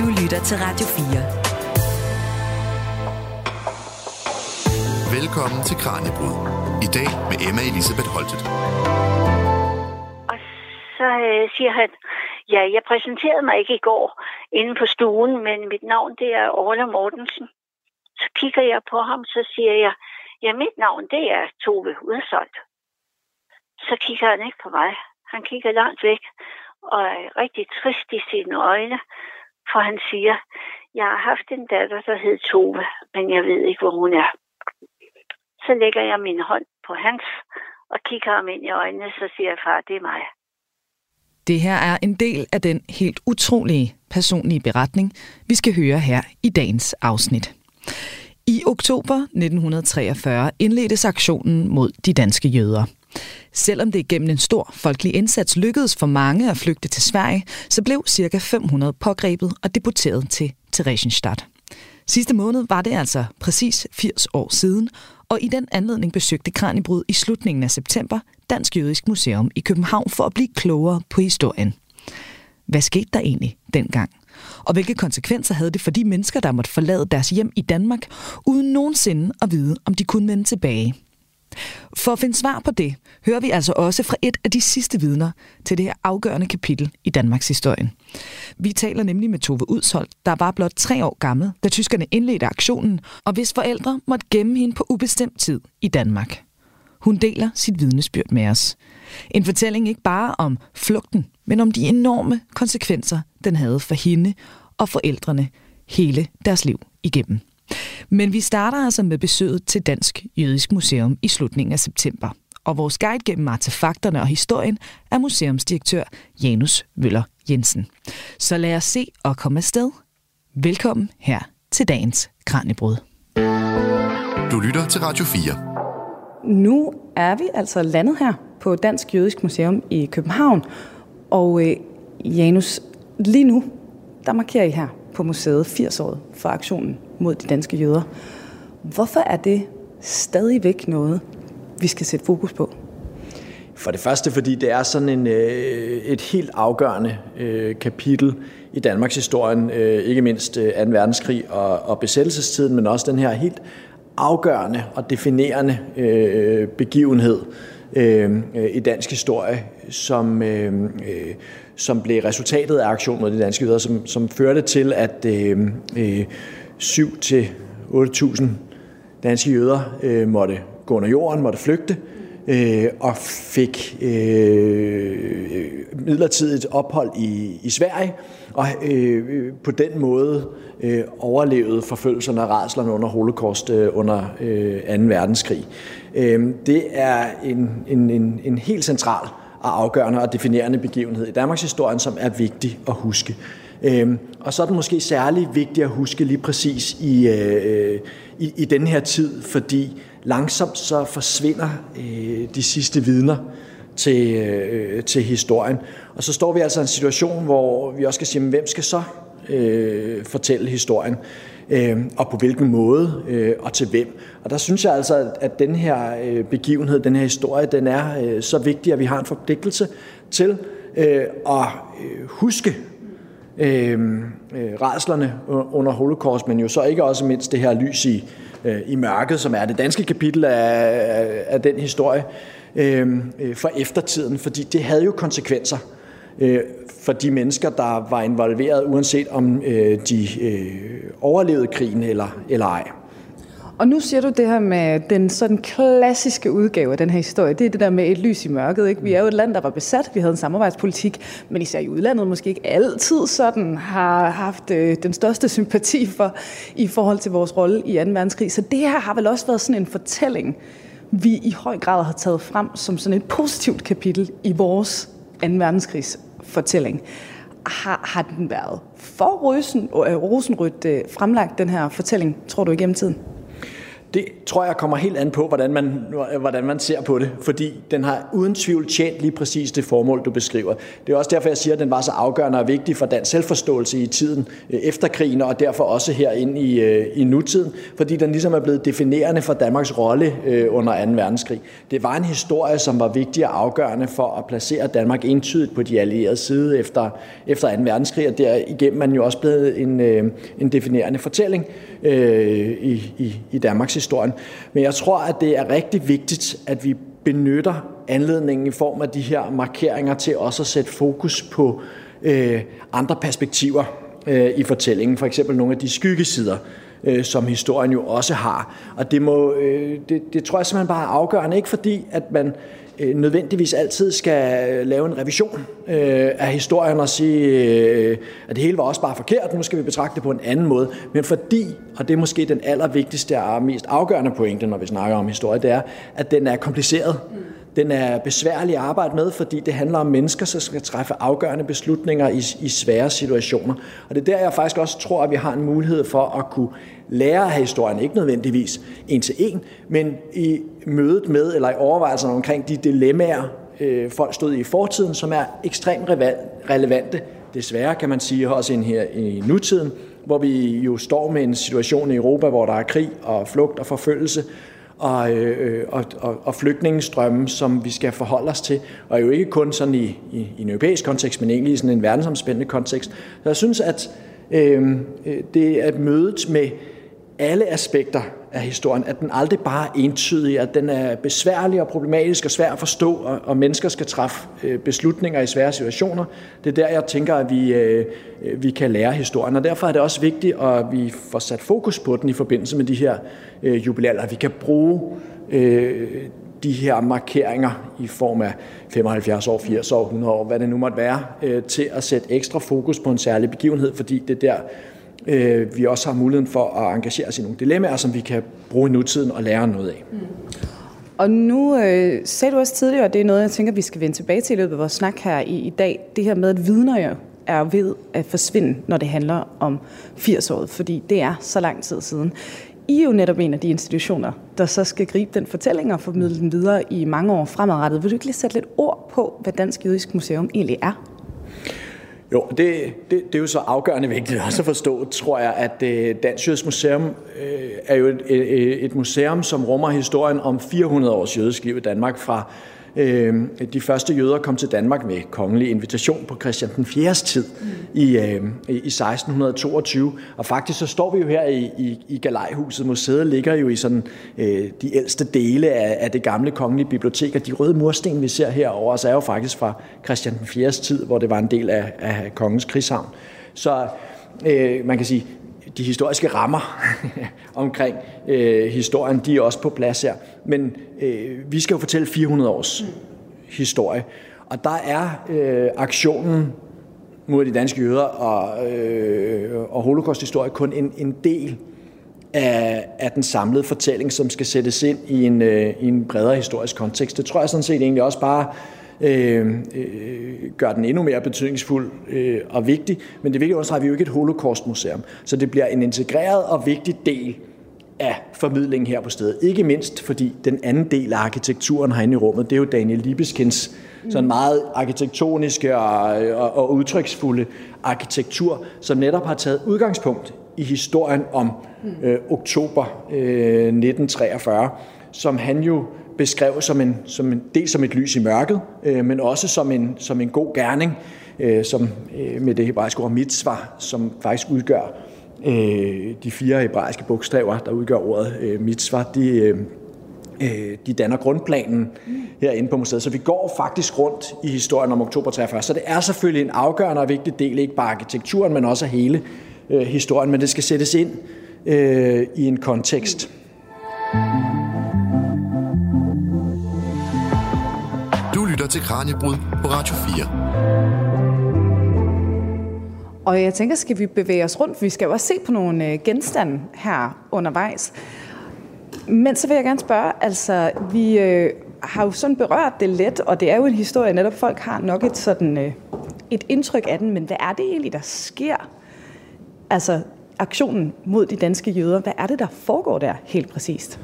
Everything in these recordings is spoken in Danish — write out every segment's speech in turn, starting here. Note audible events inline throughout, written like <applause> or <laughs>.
Du lytter til Radio 4. Velkommen til Kranjebrud. I dag med Emma Elisabeth Holtet. Og så øh, siger han, ja, jeg præsenterede mig ikke i går inde på stuen, men mit navn det er Orla Mortensen. Så kigger jeg på ham, så siger jeg, ja, mit navn det er Tove Udsoldt. Så kigger han ikke på mig. Han kigger langt væk og er rigtig trist i sine øjne, for han siger, jeg har haft en datter, der hed Tove, men jeg ved ikke, hvor hun er. Så lægger jeg min hånd på hans og kigger ham ind i øjnene, så siger jeg, far, det er mig. Det her er en del af den helt utrolige personlige beretning, vi skal høre her i dagens afsnit. I oktober 1943 indledtes aktionen mod de danske jøder. Selvom det gennem en stor folkelig indsats lykkedes for mange at flygte til Sverige, så blev ca. 500 pågrebet og deporteret til Theresienstadt. Sidste måned var det altså præcis 80 år siden, og i den anledning besøgte Kranjebrud i slutningen af september Dansk Jødisk Museum i København for at blive klogere på historien. Hvad skete der egentlig dengang? Og hvilke konsekvenser havde det for de mennesker, der måtte forlade deres hjem i Danmark, uden nogensinde at vide, om de kunne vende tilbage? For at finde svar på det, hører vi altså også fra et af de sidste vidner til det her afgørende kapitel i Danmarks historie. Vi taler nemlig med Tove Udshold, der var blot tre år gammel, da tyskerne indledte aktionen, og hvis forældre måtte gemme hende på ubestemt tid i Danmark. Hun deler sit vidnesbyrd med os. En fortælling ikke bare om flugten, men om de enorme konsekvenser, den havde for hende og forældrene hele deres liv igennem. Men vi starter altså med besøget til Dansk Jødisk Museum i slutningen af september. Og vores guide gennem artefakterne og historien er museumsdirektør Janus Møller Jensen. Så lad os se og komme afsted. Velkommen her til dagens Kranjebrud. Du lytter til Radio 4. Nu er vi altså landet her på Dansk Jødisk Museum i København. Og øh, Janus, lige nu, der markerer I her på museet 80 år for aktionen mod de danske jøder. Hvorfor er det stadigvæk noget, vi skal sætte fokus på? For det første, fordi det er sådan en, øh, et helt afgørende øh, kapitel i Danmarks historien, øh, ikke mindst øh, 2. verdenskrig og, og besættelsestiden, men også den her helt afgørende og definerende øh, begivenhed øh, øh i dansk historie, som, øh, øh, som blev resultatet af aktionen mod de danske jøder, som, som førte til, at øh, øh, 7-8.000 danske jøder øh, måtte gå under jorden, måtte flygte, øh, og fik øh, øh midlertidigt ophold i, i Sverige, og øh, på den måde øh, overlevede forfølgelserne og rædslerne under holocaust øh, under øh, 2. verdenskrig. Øh, det er en, en, en, en helt central og afgørende og definerende begivenhed i Danmarks historie, som er vigtig at huske. Øhm, og så er det måske særlig vigtigt at huske lige præcis i, øh, i, i den her tid, fordi langsomt så forsvinder øh, de sidste vidner til, øh, til historien. Og så står vi altså i en situation, hvor vi også skal sige, hvem skal så øh, fortælle historien? Øh, og på hvilken måde øh, og til hvem. Og der synes jeg altså, at den her øh, begivenhed, den her historie, den er øh, så vigtig, at vi har en forpligtelse til øh, at øh, huske øh, øh rædslerne under holocaust, men jo så ikke også mindst det her lys i, øh, i mørket, som er det danske kapitel af, af, af den historie Øhm, øh, for eftertiden, fordi det havde jo konsekvenser øh, for de mennesker, der var involveret, uanset om øh, de øh, overlevede krigen eller, eller ej. Og nu siger du det her med den sådan klassiske udgave af den her historie. Det er det der med et lys i mørket. Ikke? Vi er jo et land, der var besat. Vi havde en samarbejdspolitik. Men især i udlandet måske ikke altid sådan har haft øh, den største sympati for i forhold til vores rolle i 2. verdenskrig. Så det her har vel også været sådan en fortælling, vi i høj grad har taget frem som sådan et positivt kapitel i vores 2. verdenskrigs fortælling. Har, har den været for rosen, øh, rosenrødt øh, fremlagt, den her fortælling, tror du, igennem tiden? Det tror jeg kommer helt an på, hvordan man, hvordan man ser på det, fordi den har uden tvivl tjent lige præcis det formål, du beskriver. Det er også derfor, jeg siger, at den var så afgørende og vigtig for dansk selvforståelse i tiden øh, efter krigen, og derfor også herinde i, øh, i nutiden, fordi den ligesom er blevet definerende for Danmarks rolle øh, under 2. verdenskrig. Det var en historie, som var vigtig og afgørende for at placere Danmark entydigt på de allierede side efter, efter 2. verdenskrig, og derigennem er man jo også blevet en, en definerende fortælling øh, i, i, i Danmarks historien. Men jeg tror, at det er rigtig vigtigt, at vi benytter anledningen i form af de her markeringer til også at sætte fokus på øh, andre perspektiver øh, i fortællingen. For eksempel nogle af de skyggesider, øh, som historien jo også har. Og det, må, øh, det, det tror jeg simpelthen bare er afgørende, ikke fordi at man Øh, nødvendigvis altid skal øh, lave en revision øh, af historien og sige, øh, at det hele var også bare forkert, nu skal vi betragte det på en anden måde. Men fordi, og det er måske den allervigtigste og mest afgørende pointe, når vi snakker om historie, det er, at den er kompliceret. Den er besværlig at arbejde med, fordi det handler om mennesker, som skal træffe afgørende beslutninger i, i svære situationer. Og det er der, jeg faktisk også tror, at vi har en mulighed for at kunne lære af historien, ikke nødvendigvis en til en, men i mødet med, eller i overvejelserne omkring de dilemmaer, øh, folk stod i i fortiden, som er ekstremt relevante, desværre kan man sige, også ind her i nutiden, hvor vi jo står med en situation i Europa, hvor der er krig og flugt og forfølgelse, og, øh, øh, og, og, og flygtningestrømme, som vi skal forholde os til, og jo ikke kun sådan i, i, i en europæisk kontekst, men egentlig i sådan en verdensomspændende kontekst. Så jeg synes, at øh, øh det er mødet med alle aspekter af historien, at den aldrig bare er entydig, at den er besværlig og problematisk og svær at forstå, og, og mennesker skal træffe øh, beslutninger i svære situationer. Det er der, jeg tænker, at vi, øh, vi kan lære historien, og derfor er det også vigtigt, at vi får sat fokus på den i forbindelse med de her øh, jubilæer, vi kan bruge øh, de her markeringer i form af 75 år, 80 år, 100 år, hvad det nu måtte være, øh, til at sætte ekstra fokus på en særlig begivenhed, fordi det er der, øh, vi også har muligheden for at engagere os i nogle dilemmaer, som vi kan bruge i nutiden og lære noget af. Mm. Og nu øh, sagde du også tidligere, og det er noget, jeg tænker, vi skal vende tilbage til i løbet af vores snak her i, i dag, det her med, at vidner jo er ved at forsvinde, når det handler om 80-året, fordi det er så lang tid siden. I er jo netop en af de institutioner, der så skal gribe den fortælling og formidle den videre i mange år fremadrettet. Vil du ikke lige sætte lidt ord på, hvad Dansk Jødisk Museum egentlig er? Jo, det, det, det er jo så afgørende vigtigt også at forstå, tror jeg, at øh, Dansk Jødisk Museum øh, er jo et, et, et museum, som rummer historien om 400 års jødisk liv i Danmark fra Øh, de første jøder kom til Danmark med kongelig invitation på Christian den 4. tid i, øh, i 1622. Og faktisk så står vi jo her i, i, i Galejhuset. Museet ligger jo i sådan øh, de ældste dele af, af det gamle kongelige bibliotek. Og de røde mursten, vi ser herover, så er jo faktisk fra Christian den 4. tid, hvor det var en del af, af kongens krigshavn. Så øh, man kan sige, de historiske rammer <laughs> omkring øh, historien, de er også på plads her. Men øh, vi skal jo fortælle 400 års historie, og der er øh, aktionen mod de danske jøder og, øh, og holocaust-historie kun en, en del af, af den samlede fortælling, som skal sættes ind i en, øh, i en bredere historisk kontekst. Det tror jeg sådan set egentlig også bare øh, øh, gør den endnu mere betydningsfuld øh, og vigtig. Men det er vigtigt også, at vi jo ikke et holocaustmuseum. Så det bliver en integreret og vigtig del af formidlingen her på stedet. Ikke mindst fordi den anden del af arkitekturen herinde i rummet, det er jo Daniel Libeskins sådan meget arkitektoniske og, og, og udtryksfulde arkitektur, som netop har taget udgangspunkt i historien om øh, oktober øh, 1943, som han jo beskrev som en, som en, dels som et lys i mørket, øh, men også som en, som en god gerning, øh, som øh, med det hebraiske ord mitzvah, som faktisk udgør øh, de fire hebraiske bogstaver, der udgør ordet øh, mitzvah, de, øh, øh de danner grundplanen herinde på museet. Så vi går faktisk rundt i historien om oktober 43. Så det er selvfølgelig en afgørende og vigtig del, ikke bare arkitekturen, men også hele øh, historien, men det skal sættes ind øh, i en kontekst. Mm. Til Kranjebrud på Radio 4. Og jeg tænker, skal vi bevæge os rundt? Vi skal jo også se på nogle øh, genstande her undervejs. Men så vil jeg gerne spørge, altså vi øh, har jo sådan berørt det lidt, og det er jo en historie, netop folk har nok et sådan øh, et indtryk af den, men hvad er det egentlig, der sker? Altså, aktionen mod de danske jøder. Hvad er det, der foregår der helt præcist?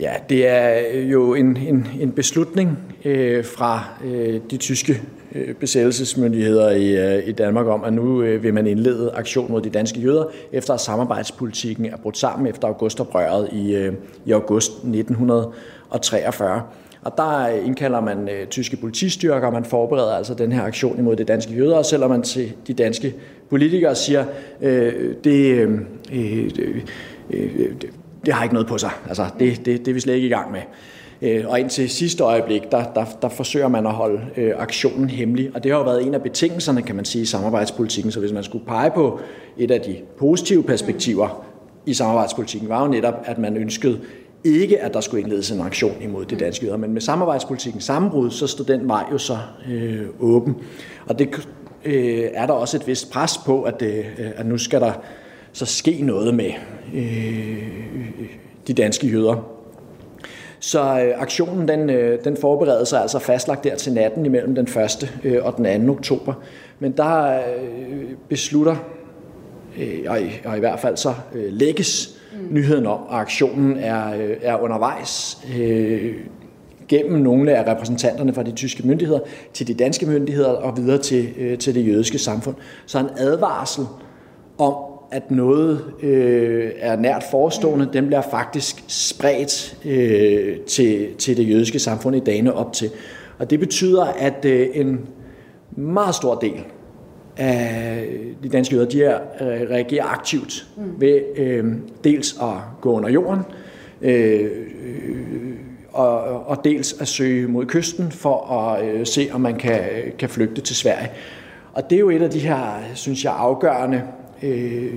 Ja, det er øh, jo en, en, en beslutning øh, fra øh, de tyske øh, besættelsesmyndigheder i, øh, i Danmark om, at nu øh, vil man indlede aktion mod de danske jøder, efter at samarbejdspolitikken er brudt sammen efter augustoprøret i, øh, i august 1943. Og der øh, indkalder man øh, tyske politistyrker, og man forbereder altså den her aktion imod de danske jøder, og selvom man til de danske politikere siger, øh, det, øh, øh, øh det har ikke noget på sig. Altså, det, det, det er vi slet ikke i gang med. Øh, og indtil sidste øjeblik, der, der, der forsøger man at holde øh, aktionen hemmelig. Og det har jo været en af betingelserne, kan man sige, i samarbejdspolitikken. Så hvis man skulle pege på et af de positive perspektiver i samarbejdspolitikken, var jo netop, at man ønskede ikke, at der skulle indledes en aktion imod de danske yder. Men med samarbejdspolitikken sammenbrud, så stod den vej jo så øh, åben. Og det øh, er der også et vist pres på, at, øh, at nu skal der så ske noget med øh, de danske jøder. Så øh, aktionen den, øh, den forbereder sig altså fastlagt der til natten imellem den 1. Øh, og den 2. oktober. Men der øh, beslutter, øh, og, i, og i hvert fald så øh, lægges mm. nyheden om, at aktionen er, øh, er undervejs øh, gennem nogle af repræsentanterne fra de tyske myndigheder til de danske myndigheder og videre til, øh, til det jødiske samfund. Så en advarsel om, at noget øh, er nært forestående, den bliver faktisk spredt øh, til, til det jødiske samfund i dagene op til. Og det betyder, at øh, en meget stor del af de danske jøder, de er, øh, reagerer aktivt mm. ved øh, dels at gå under jorden, øh, og, og dels at søge mod kysten for at øh, se, om man kan, kan flygte til Sverige. Og det er jo et af de her, synes jeg, afgørende øh,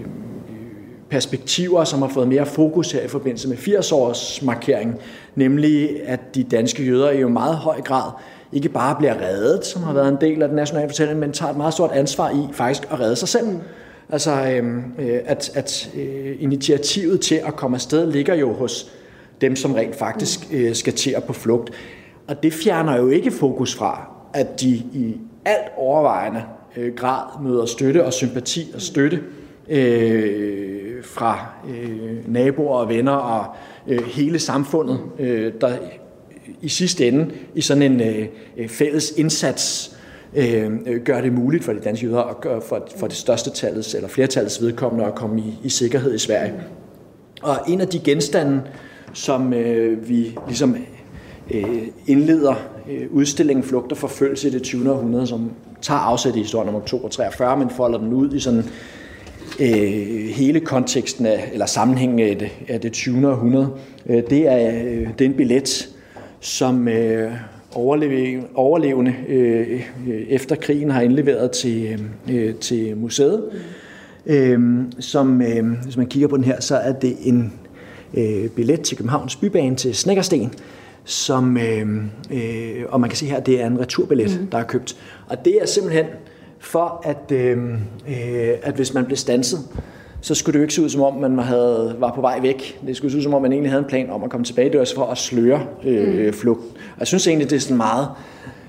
perspektiver, som har fået mere fokus her i forbindelse med 80-års markering, nemlig at de danske jøder i jo meget høj grad ikke bare bliver reddet, som har været en del af den nationale fortælling, men tager et meget stort ansvar i faktisk at redde sig selv. Altså, øhm, øh, at, at øh, initiativet til at komme afsted ligger jo hos dem, som rent faktisk øh, skal til at på flugt. Og det fjerner jo ikke fokus fra, at de i alt overvejende øh, grad møder støtte og sympati og støtte øh, fra øh, naboer og venner og øh, hele samfundet, øh, der i sidste ende i sådan en øh, øh fælles indsats øh, øh, gør det muligt for de danske jøder og gør for, for det største tallets eller flertallets vedkommende at komme i, i sikkerhed i Sverige. Og en af de genstande, som øh, vi ligesom øh, indleder øh, udstillingen Flugt og forfølgelse i det 20. århundrede, som tager afsæt i historien om oktober 43, men folder den ud i sådan øh, hele konteksten af, eller sammenhængen af det, af det 20. århundrede. Øh, det, er, øh, det er en billet, som øh, overlevende, overlevende øh, efter krigen har indleveret til, øh, øh, til museet. Øh, som, øh, hvis man kigger på den her, så er det en øh, billet til Københavns Bybane til Snækkersten, som, øh, øh, og man kan se her, det er en returbillet, mm. der er købt. Og det er simpelthen for, at, øh, øh, at hvis man blev stanset, så skulle det jo ikke se ud som om, man havde, var på vej væk. Det skulle se ud som om, man egentlig havde en plan om at komme tilbage. Det var for at sløre øh, mm. flugt. Og jeg synes egentlig, det er sådan meget,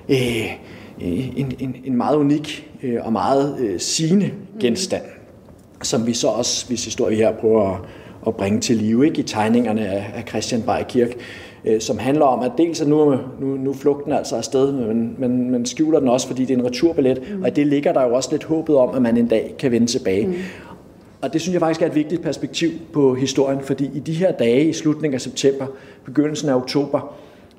øh, en, en, en meget unik øh, og meget øh, sigende genstand, mm. som vi så også, hvis historie her prøver at, at bringe til live ikke, i tegningerne af, af Christian Bay Kirk, øh, som handler om, at dels at nu, nu, nu flugten altså afsted, men, men man skjuler den også, fordi det er en returbillet, mm. og det ligger der jo også lidt håbet om, at man en dag kan vende tilbage. Mm. Og det synes jeg faktisk er et vigtigt perspektiv på historien, fordi i de her dage i slutningen af september, begyndelsen af oktober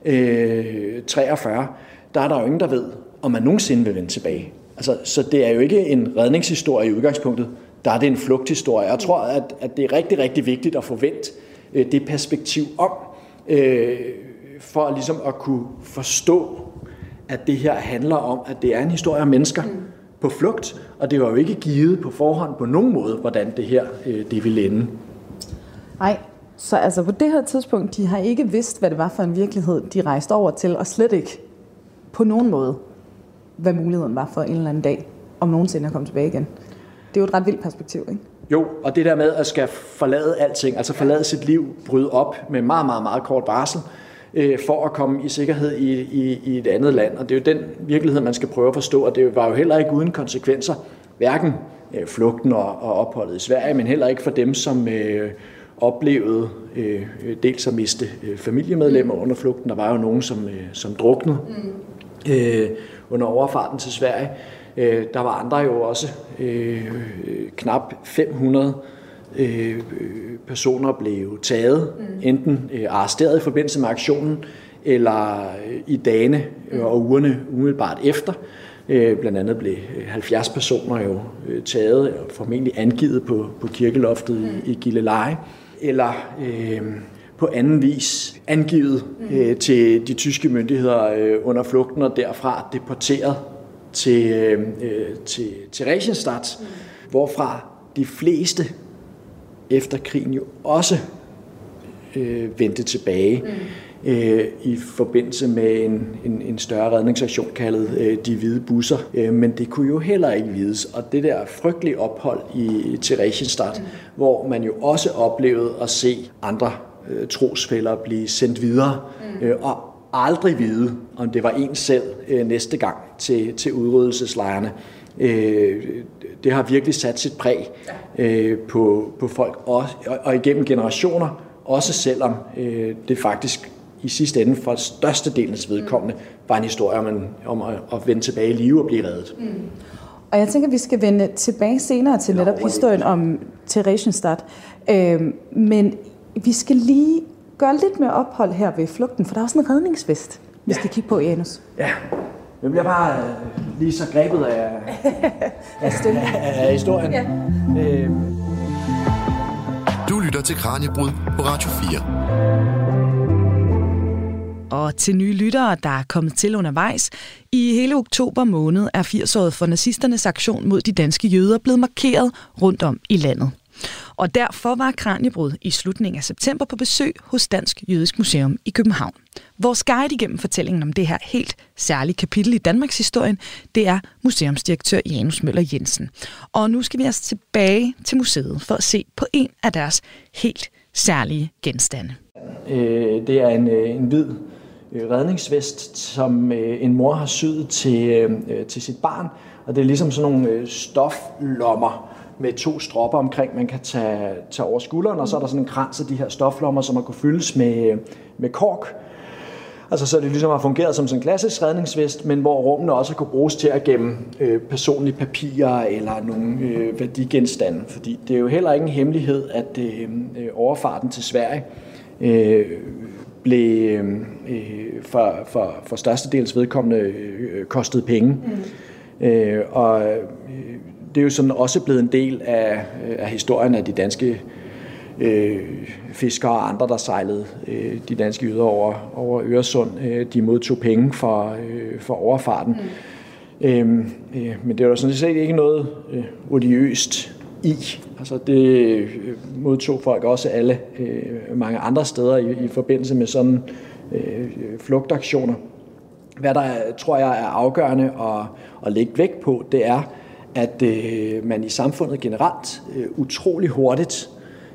øh, 43, der er der jo ingen, der ved, om man nogensinde vil vende tilbage. Altså, så det er jo ikke en redningshistorie i udgangspunktet, der er det en flugthistorie. Jeg tror, at, at det er rigtig, rigtig vigtigt at få vendt øh, det perspektiv om, øh, for ligesom at kunne forstå, at det her handler om, at det er en historie om mennesker, mm på flugt, og det var jo ikke givet på forhånd på nogen måde, hvordan det her øh, det ville ende. Nej, så altså på det her tidspunkt, de har ikke vidst, hvad det var for en virkelighed, de rejste over til, og slet ikke på nogen måde, hvad muligheden var for en eller anden dag, om nogensinde at komme tilbage igen. Det er jo et ret vildt perspektiv, ikke? Jo, og det der med at skal forlade alting, altså forlade sit liv, bryde op med meget, meget, meget kort varsel, øh, for at komme i sikkerhed i, i, i et andet land. Og det er jo den virkelighed, man skal prøve at forstå, og det var jo heller ikke uden konsekvenser hverken øh, flugten og, og opholdet i Sverige, men heller ikke for dem, som øh, oplevede øh, dels at miste øh, familiemedlemmer under flugten. Der var jo nogen, som, øh, som druknede mm. øh, under overfarten til Sverige. Øh, der var andre jo også øh, knap 500 øh, personer blev taget, mm. enten øh, arresteret i forbindelse med aktionen, eller øh, i dagene og ugerne umiddelbart efter. Øh, blandt andet blev 70 personer jo øh, taget og formentlig angivet på, på kirkeloftet i, i Gilleleje, eller øh, på anden vis angivet øh, til de tyske myndigheder øh, under flugten og derfra deporteret til, øh, til, til Regenstadt, mm. hvorfra de fleste efter krigen jo også øh, vendte tilbage. Mm øh, i forbindelse med en, en, en større redningsaktion kaldet øh, De Hvide Busser. Øh, men det kunne jo heller ikke vides. Og det der frygtelige ophold i Theresienstadt, mm. hvor man jo også oplevede at se andre øh, trosfælder blive sendt videre, mm. øh, og aldrig vide, om det var en selv øh, næste gang til, til udryddelseslejrene. Øh, det har virkelig sat sit præg øh, på, på folk, og, og, og igennem generationer, også selvom øh, det faktisk i sidste ende for størstedelens vedkommende var en historie om, en, om at, at vende tilbage i live og blive reddet. Mm. Og jeg tænker, at vi skal vende tilbage senere til netop historien om Theresienstadt. Øh, men vi skal lige gøre lidt mere ophold her ved flugten, for der er også en redningsvest, vi ja. skal kigge på, Janus. Ja, jeg bliver bare øh, lige så grebet af, <laughs> af, af, af historien. Ja. Øh. Du lytter til Kranjebrud på Radio 4. Og til nye lyttere, der er kommet til undervejs, i hele oktober måned er 80-året for nazisternes aktion mod de danske jøder blevet markeret rundt om i landet. Og derfor var Kranjebrud i slutningen af september på besøg hos Dansk Jødisk Museum i København. Vores guide igennem fortællingen om det her helt særlige kapitel i Danmarks historie, det er museumsdirektør Janus Møller Jensen. Og nu skal vi altså tilbage til museet for at se på en af deres helt særlige genstande. Øh, det er en, øh, en hvid øh, redningsvest, som øh, en mor har syet til, til sit barn. Og det er ligesom sådan nogle stoflommer med to stropper omkring, man kan tage, tage over skulderen, og så er der sådan en krans af de her stoflommer, som man kunne fyldes med, med kork. Altså så det ligesom har fungeret som sådan en klassisk redningsvest, men hvor rummene også kunne bruges til at gemme øh, personlige papirer eller nogle øh, værdigenstande. Fordi det er jo heller ikke en hemmelighed, at øh, overfarten til Sverige øh, blev øh, for, for, for størstedels vedkommende øh, kostet penge. Mm. Øh, og øh, det er jo sådan også blevet en del af, af historien af de danske øh, fiskere og andre, der sejlede øh, de danske yder over, over Øresund. Øh, de modtog penge for, øh, for overfarten. Mm. Øh, øh, men det var sådan set ikke noget øh, odiøst i. Altså det øh, modtog folk også alle øh, mange andre steder i, i forbindelse med sådan øh, flugtaktioner. Hvad der tror jeg er afgørende at, at lægge vægt på, det er, at øh, man i samfundet generelt øh, utrolig hurtigt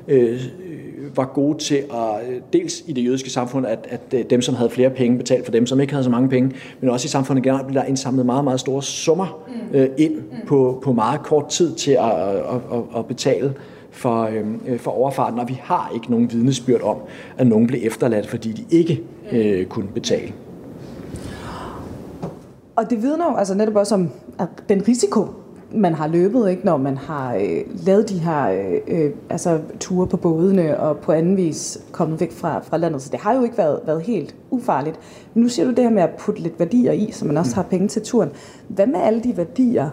øh, var gode til at, øh, dels i det jødiske samfund, at, at øh, dem, som havde flere penge, betalte for dem, som ikke havde så mange penge, men også i samfundet generelt blev der indsamlet meget, meget store summer mm. øh, ind mm. på, på meget kort tid til at, at, at, at betale for, øh, for overfarten, og vi har ikke nogen vidnesbyrd om, at nogen blev efterladt, fordi de ikke øh, kunne betale. Og det vidner jo altså netop også om at den risiko, man har løbet, ikke, når man har øh, lavet de her øh, øh, altså, ture på bådene og på anden vis kommet væk fra, fra landet. Så det har jo ikke været, været helt ufarligt. Men nu siger du det her med at putte lidt værdier i, så man også har penge til turen. Hvad med alle de værdier,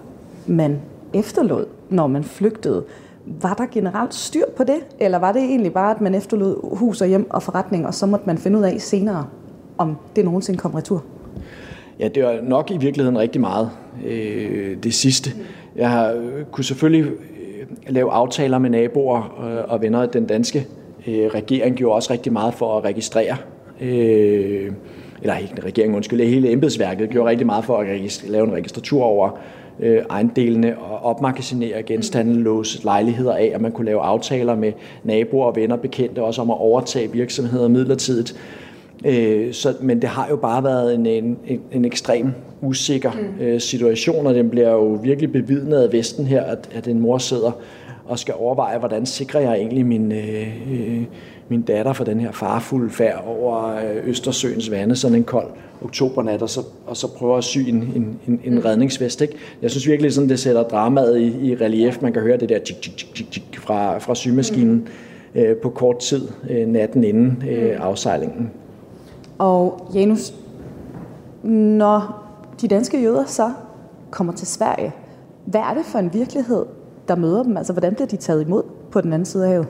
man efterlod, når man flygtede? Var der generelt styr på det, eller var det egentlig bare, at man efterlod hus og hjem og forretning, og så måtte man finde ud af senere, om det nogensinde kom retur? Ja, det var nok i virkeligheden rigtig meget øh, det sidste. Jeg har, øh, kunne selvfølgelig øh, lave aftaler med naboer øh, og venner. Den danske øh, regering gjorde også rigtig meget for at registrere øh, eller ikke regeringen, undskyld, hele embedsværket gjorde rigtig meget for at lave en registratur over øh, ejendelene og opmagasinere genstande, låse lejligheder af, og man kunne lave aftaler med naboer og venner bekendte også om at overtage virksomheder midlertidigt. Øh, så, men det har jo bare været en, en, en ekstrem usikker mm. øh, situation, og den bliver jo virkelig bevidnet af Vesten her, at, at en mor sidder og skal overveje, hvordan sikrer jeg egentlig min, øh, øh, min datter for den her farfulde færd over øh, Østersøens vande, sådan en kold oktobernat, og så, og så prøver at sy en, en, en, en mm. redningsvest. Ikke? Jeg synes virkelig, sådan, det sætter dramaet i, i relief. Man kan høre det der tjik, tjik, tjik, tjik fra, fra symaskinen mm. øh, på kort tid, øh, natten inden øh, mm. afsejlingen. Og Janus, når de danske jøder så kommer til Sverige, hvad er det for en virkelighed, der møder dem? Altså, hvordan bliver de taget imod på den anden side af havet?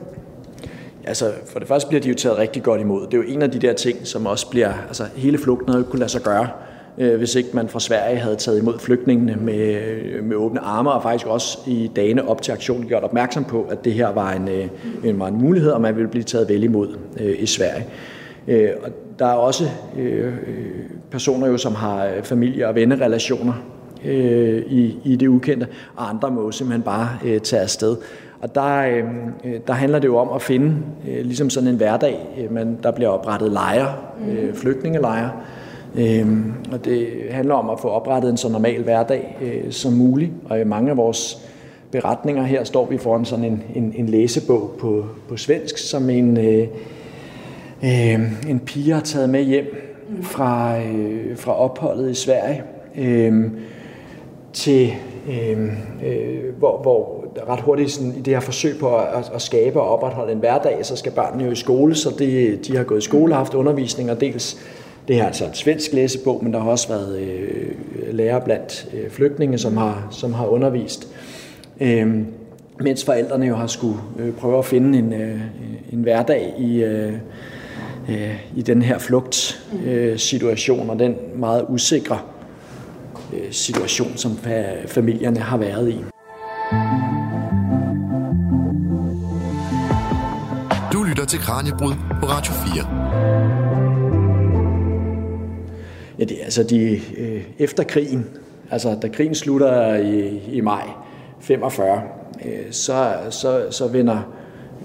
Altså, for det første bliver de jo taget rigtig godt imod. Det er jo en af de der ting, som også bliver... Altså, hele flugten havde kunne lade sig gøre, øh, hvis ikke man fra Sverige havde taget imod flygtningene med, øh, med åbne arme, og faktisk også i dagene op til aktionen gjort opmærksom på, at det her var en, øh, en, var en mulighed, og man ville blive taget vel imod øh, i Sverige. Øh, og der er også øh, personer, jo, som har familie- og vennerelationer øh, i, i det ukendte, og andre må simpelthen bare øh, tage afsted. Og der, øh, der handler det jo om at finde øh, ligesom sådan en hverdag. Øh, man, der bliver oprettet lejre, øh, flygtningelejre, øh, og det handler om at få oprettet en så normal hverdag øh, som muligt. Og i mange af vores beretninger her står vi foran sådan en, en, en læsebog på, på svensk, som en... Øh, øh, en pige har taget med hjem fra, øh, fra opholdet i Sverige øh, til øh, øh, hvor, hvor ret hurtigt sådan, i det her forsøg på at, at skabe og opretholde en hverdag, så skal børnene jo i skole, så det, de har gået i skole og haft undervisning, og dels det her altså en svensk læsebog, men der har også været øh, lærere blandt øh, flygtninge, som har, som har undervist. Øh, mens forældrene jo har skulle øh, prøve at finde en, øh, en hverdag i, øh, øh, i den her flugtsituation øh, og den meget usikre øh, situation, som familierne har været i. Du lytter til Kranjebrud på Radio 4. Ja, det er altså de, øh, efter krigen, altså da krigen slutter i, i maj 45, øh, så, så, så vender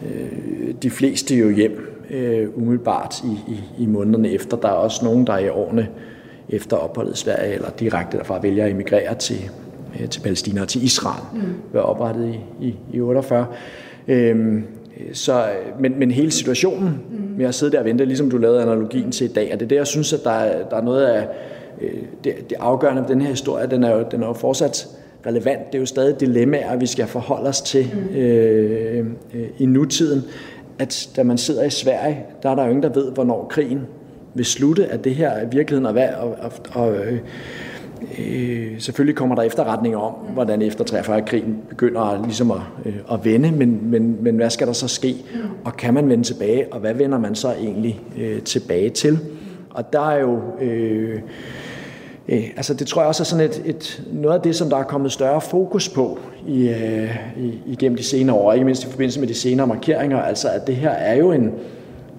øh, de fleste jo hjem øh, umiddelbart i, i, i månederne efter. Der er også nogen, der i årene efter opholdet i Sverige, eller direkte derfra vælger at emigrere til, øh, til Palæstina og til Israel, mm. var oprettet i, i, i 48. Øhm, så, men, men hele situationen mm. med at sidde der og vente, ligesom du lavede analogien til i dag, og det er det, jeg synes, at der er, der er noget af øh, det, det afgørende ved den her historie, den er jo, den er jo fortsat relevant. Det er jo stadig dilemmaer, vi skal forholde os til mm. øh, øh, i nutiden at da man sidder i Sverige, der er der jo ingen, der ved, hvornår krigen vil slutte, at det her er virkeligheden og hvad, og, og, og øh, øh, selvfølgelig kommer der efterretninger om, hvordan efter 43 krigen begynder ligesom at, øh, at vende, men, men, men hvad skal der så ske, og kan man vende tilbage, og hvad vender man så egentlig øh, tilbage til? Og der er jo... Øh, Øh, altså det tror jeg også er sådan et, et, noget af det, som der er kommet større fokus på i, øh, i, igennem de senere år, ikke mindst i forbindelse med de senere markeringer, altså at det her er jo en,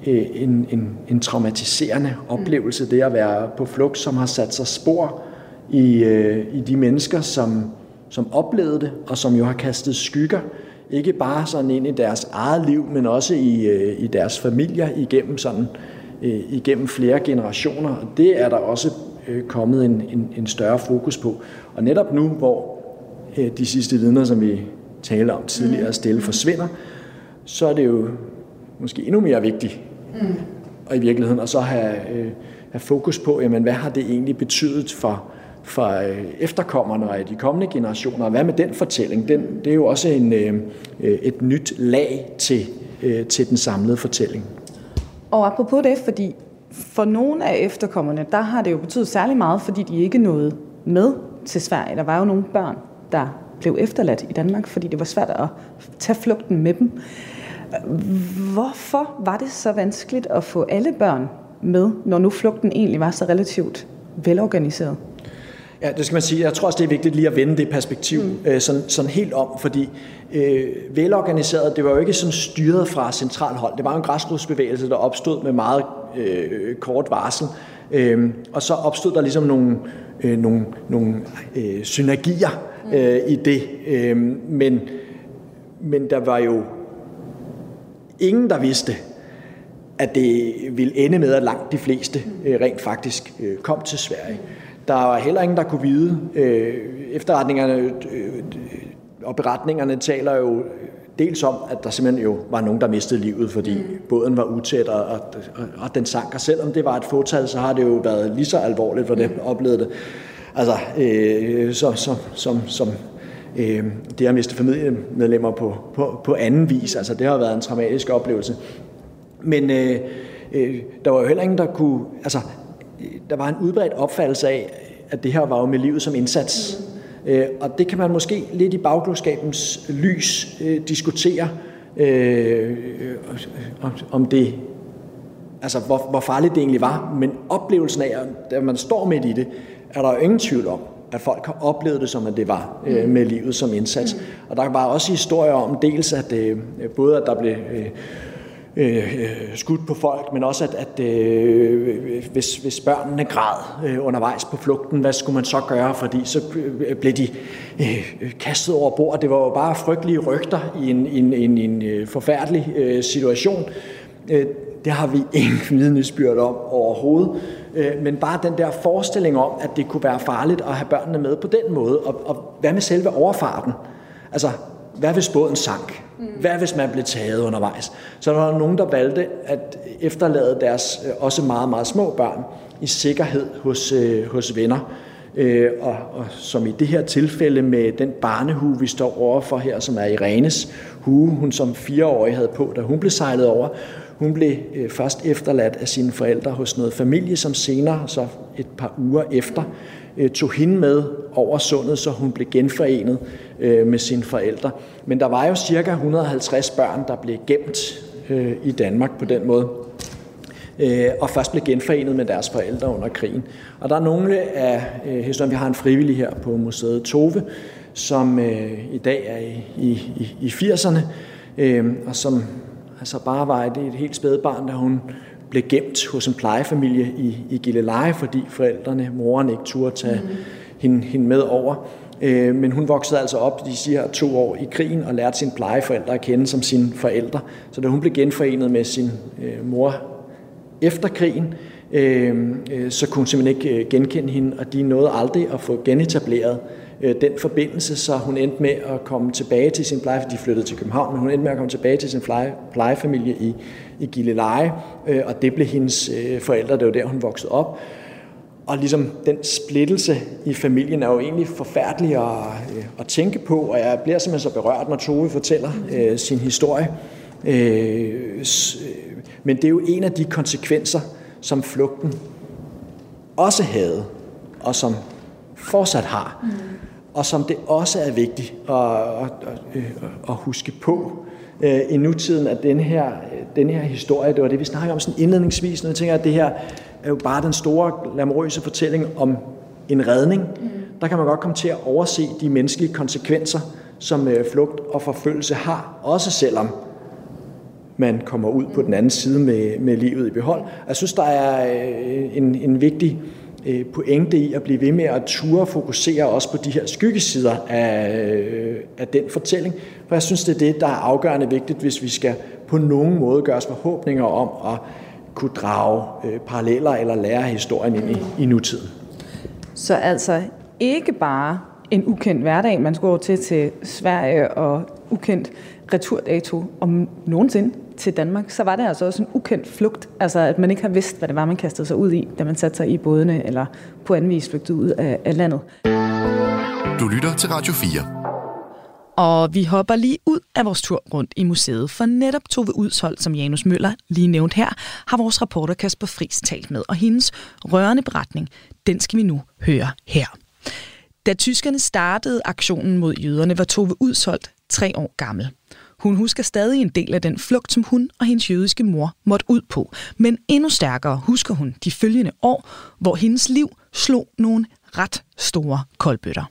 øh, en, en, en traumatiserende oplevelse, det at være på flugt, som har sat sig spor i, øh, i de mennesker, som, som oplevede det, og som jo har kastet skygger, ikke bare sådan ind i deres eget liv, men også i, øh, i deres familier igennem sådan øh, igennem flere generationer. Og det er der også øh, kommet en, en, en større fokus på. Og netop nu, hvor øh, de sidste vidner, som vi talte om tidligere, stille forsvinder, så er det jo måske endnu mere vigtigt mm. og i virkeligheden at så have, øh, have fokus på, jamen, hvad har det egentlig betydet for, for øh, efterkommerne og de kommende generationer, og hvad med den fortælling? Den, det er jo også en, øh, et nyt lag til, øh, til den samlede fortælling. Og apropos det, fordi for nogle af efterkommerne, der har det jo betydet særlig meget, fordi de ikke nåede med til Sverige. Der var jo nogle børn, der blev efterladt i Danmark, fordi det var svært at tage flugten med dem. Hvorfor var det så vanskeligt at få alle børn med, når nu flugten egentlig var så relativt velorganiseret? Ja, det skal man sige. Jeg tror også, det er vigtigt lige at vende det perspektiv mm. øh, sådan, sådan helt om, fordi øh, velorganiseret, det var jo ikke sådan styret fra central hold. Det var jo en græsrodsbevægelse, der opstod med meget øh, kort varsel. Øh, og så opstod der ligesom nogle, øh, nogle, nogle øh, synergier øh, i det. Øh, men, men der var jo ingen, der vidste, at det ville ende med, at langt de fleste øh, rent faktisk øh, kom til Sverige. Der var heller ingen, der kunne vide. Øh, efterretningerne øh, og beretningerne taler jo dels om, at der simpelthen jo var nogen, der mistede livet, fordi mm. båden var utæt, og, og, og den sank. Og selvom det var et fåtal, så har det jo været lige så alvorligt, for dem mm. oplevede det. Altså, øh, så, så, som, som øh, det at miste familiemedlemmer på, på, på anden vis, altså det har været en traumatisk oplevelse. Men øh, øh, der var jo heller ingen, der kunne... Altså, der var en udbredt opfattelse af, at det her var jo med livet som indsats. Mm. Øh, og det kan man måske lidt i bagklodskabens lys øh, diskutere, øh, om det altså hvor, hvor farligt det egentlig var, men oplevelsen af, at man står midt i det, er der jo ingen tvivl om, at folk har oplevet det som, at det var øh, med livet som indsats. Mm. Og der var også historier om dels, at øh, både at der blev øh, Øh, øh, skudt på folk, men også at, at øh, hvis, hvis børnene græd øh, undervejs på flugten, hvad skulle man så gøre, fordi så øh, blev de øh, kastet over bord. Det var jo bare frygtelige rygter i en, en, en, en øh, forfærdelig øh, situation. Øh, det har vi <laughs> ingen vidnesbyrd om overhovedet. Øh, men bare den der forestilling om, at det kunne være farligt at have børnene med på den måde. Og, og hvad med selve overfarten? Altså, hvad hvis båden sank? Hvad hvis man blev taget undervejs? Så der var nogen, der valgte at efterlade deres øh, også meget, meget små børn i sikkerhed hos, øh, hos venner. Øh, og, og som i det her tilfælde med den barnehue, vi står overfor her, som er Irenes hue, hun som fireårig havde på, da hun blev sejlet over. Hun blev øh, først efterladt af sine forældre hos noget familie, som senere, så et par uger efter, Øh, tog hende med over sundet, så hun blev genforenet øh, med sine forældre. Men der var jo cirka 150 børn, der blev gemt øh, i Danmark på den måde og først blev genforenet med deres forældre under krigen. Og der er nogle af historien, vi har en frivillig her på museet Tove, som i dag er i, i, i 80'erne, og som altså bare var et, et helt spædbarn, da hun blev gemt hos en plejefamilie i, i Gilleleje, fordi forældrene, moren ikke turde tage mm. hende, hende med over. Øh, men hun voksede altså op de siger to år i krigen og lærte sine plejeforældre at kende som sine forældre. Så da hun blev genforenet med sin øh, mor efter krigen, øh, øh, så kunne hun simpelthen ikke øh, genkende hende, og de nåede aldrig at få genetableret øh, den forbindelse, så hun endte med at komme tilbage til sin pleje, de flyttede til København, men hun endte med at komme tilbage til sin pleje, plejefamilie i, i Gilleleje, øh, og det blev hendes øh, forældre, det var der, hun voksede op. Og ligesom den splittelse i familien er jo egentlig forfærdelig at, øh, at tænke på, og jeg bliver simpelthen så berørt, når Tove fortæller øh, sin historie. Øh, men det er jo en af de konsekvenser, som flugten også havde, og som fortsat har. Mm og som det også er vigtigt at, at, at, at huske på øh, i nutiden, at den her, den her historie, det var det, vi snakkede om sådan indledningsvis, når jeg tænker, at det her er jo bare den store lamorøse fortælling om en redning. Mm. Der kan man godt komme til at overse de menneskelige konsekvenser, som øh, flugt og forfølgelse har, også selvom man kommer ud på den anden side med, med livet i behold. Jeg synes, der er øh, en, en vigtig Øh, Øh, pointe i at blive ved med at ture fokusere også på de her skyggesider af, øh, af den fortælling. For jeg synes, det er det, der er afgørende vigtigt, hvis vi skal på nogen måde gøre os forhåbninger om at kunne drage øh, paralleller eller lære historien ind i, i nutiden. Så altså ikke bare en ukendt hverdag, man skulle over til til Sverige og ukendt returdato om nogensinde, til Danmark, så var det altså også en ukendt flugt. Altså at man ikke har vidst, hvad det var, man kastede sig ud i, da man satte sig i bådene, eller på anden vis flygtede ud af, af landet. Du lytter til Radio 4. Og vi hopper lige ud af vores tur rundt i museet, for netop Tove Udshold, som Janus Møller lige nævnt her, har vores reporter Kasper Friis talt med, og hendes rørende beretning, den skal vi nu høre her. Da tyskerne startede aktionen mod jøderne, var Tove Udsholdt tre år gammel. Hun husker stadig en del af den flugt, som hun og hendes jødiske mor måtte ud på. Men endnu stærkere husker hun de følgende år, hvor hendes liv slog nogle ret store koldbøtter.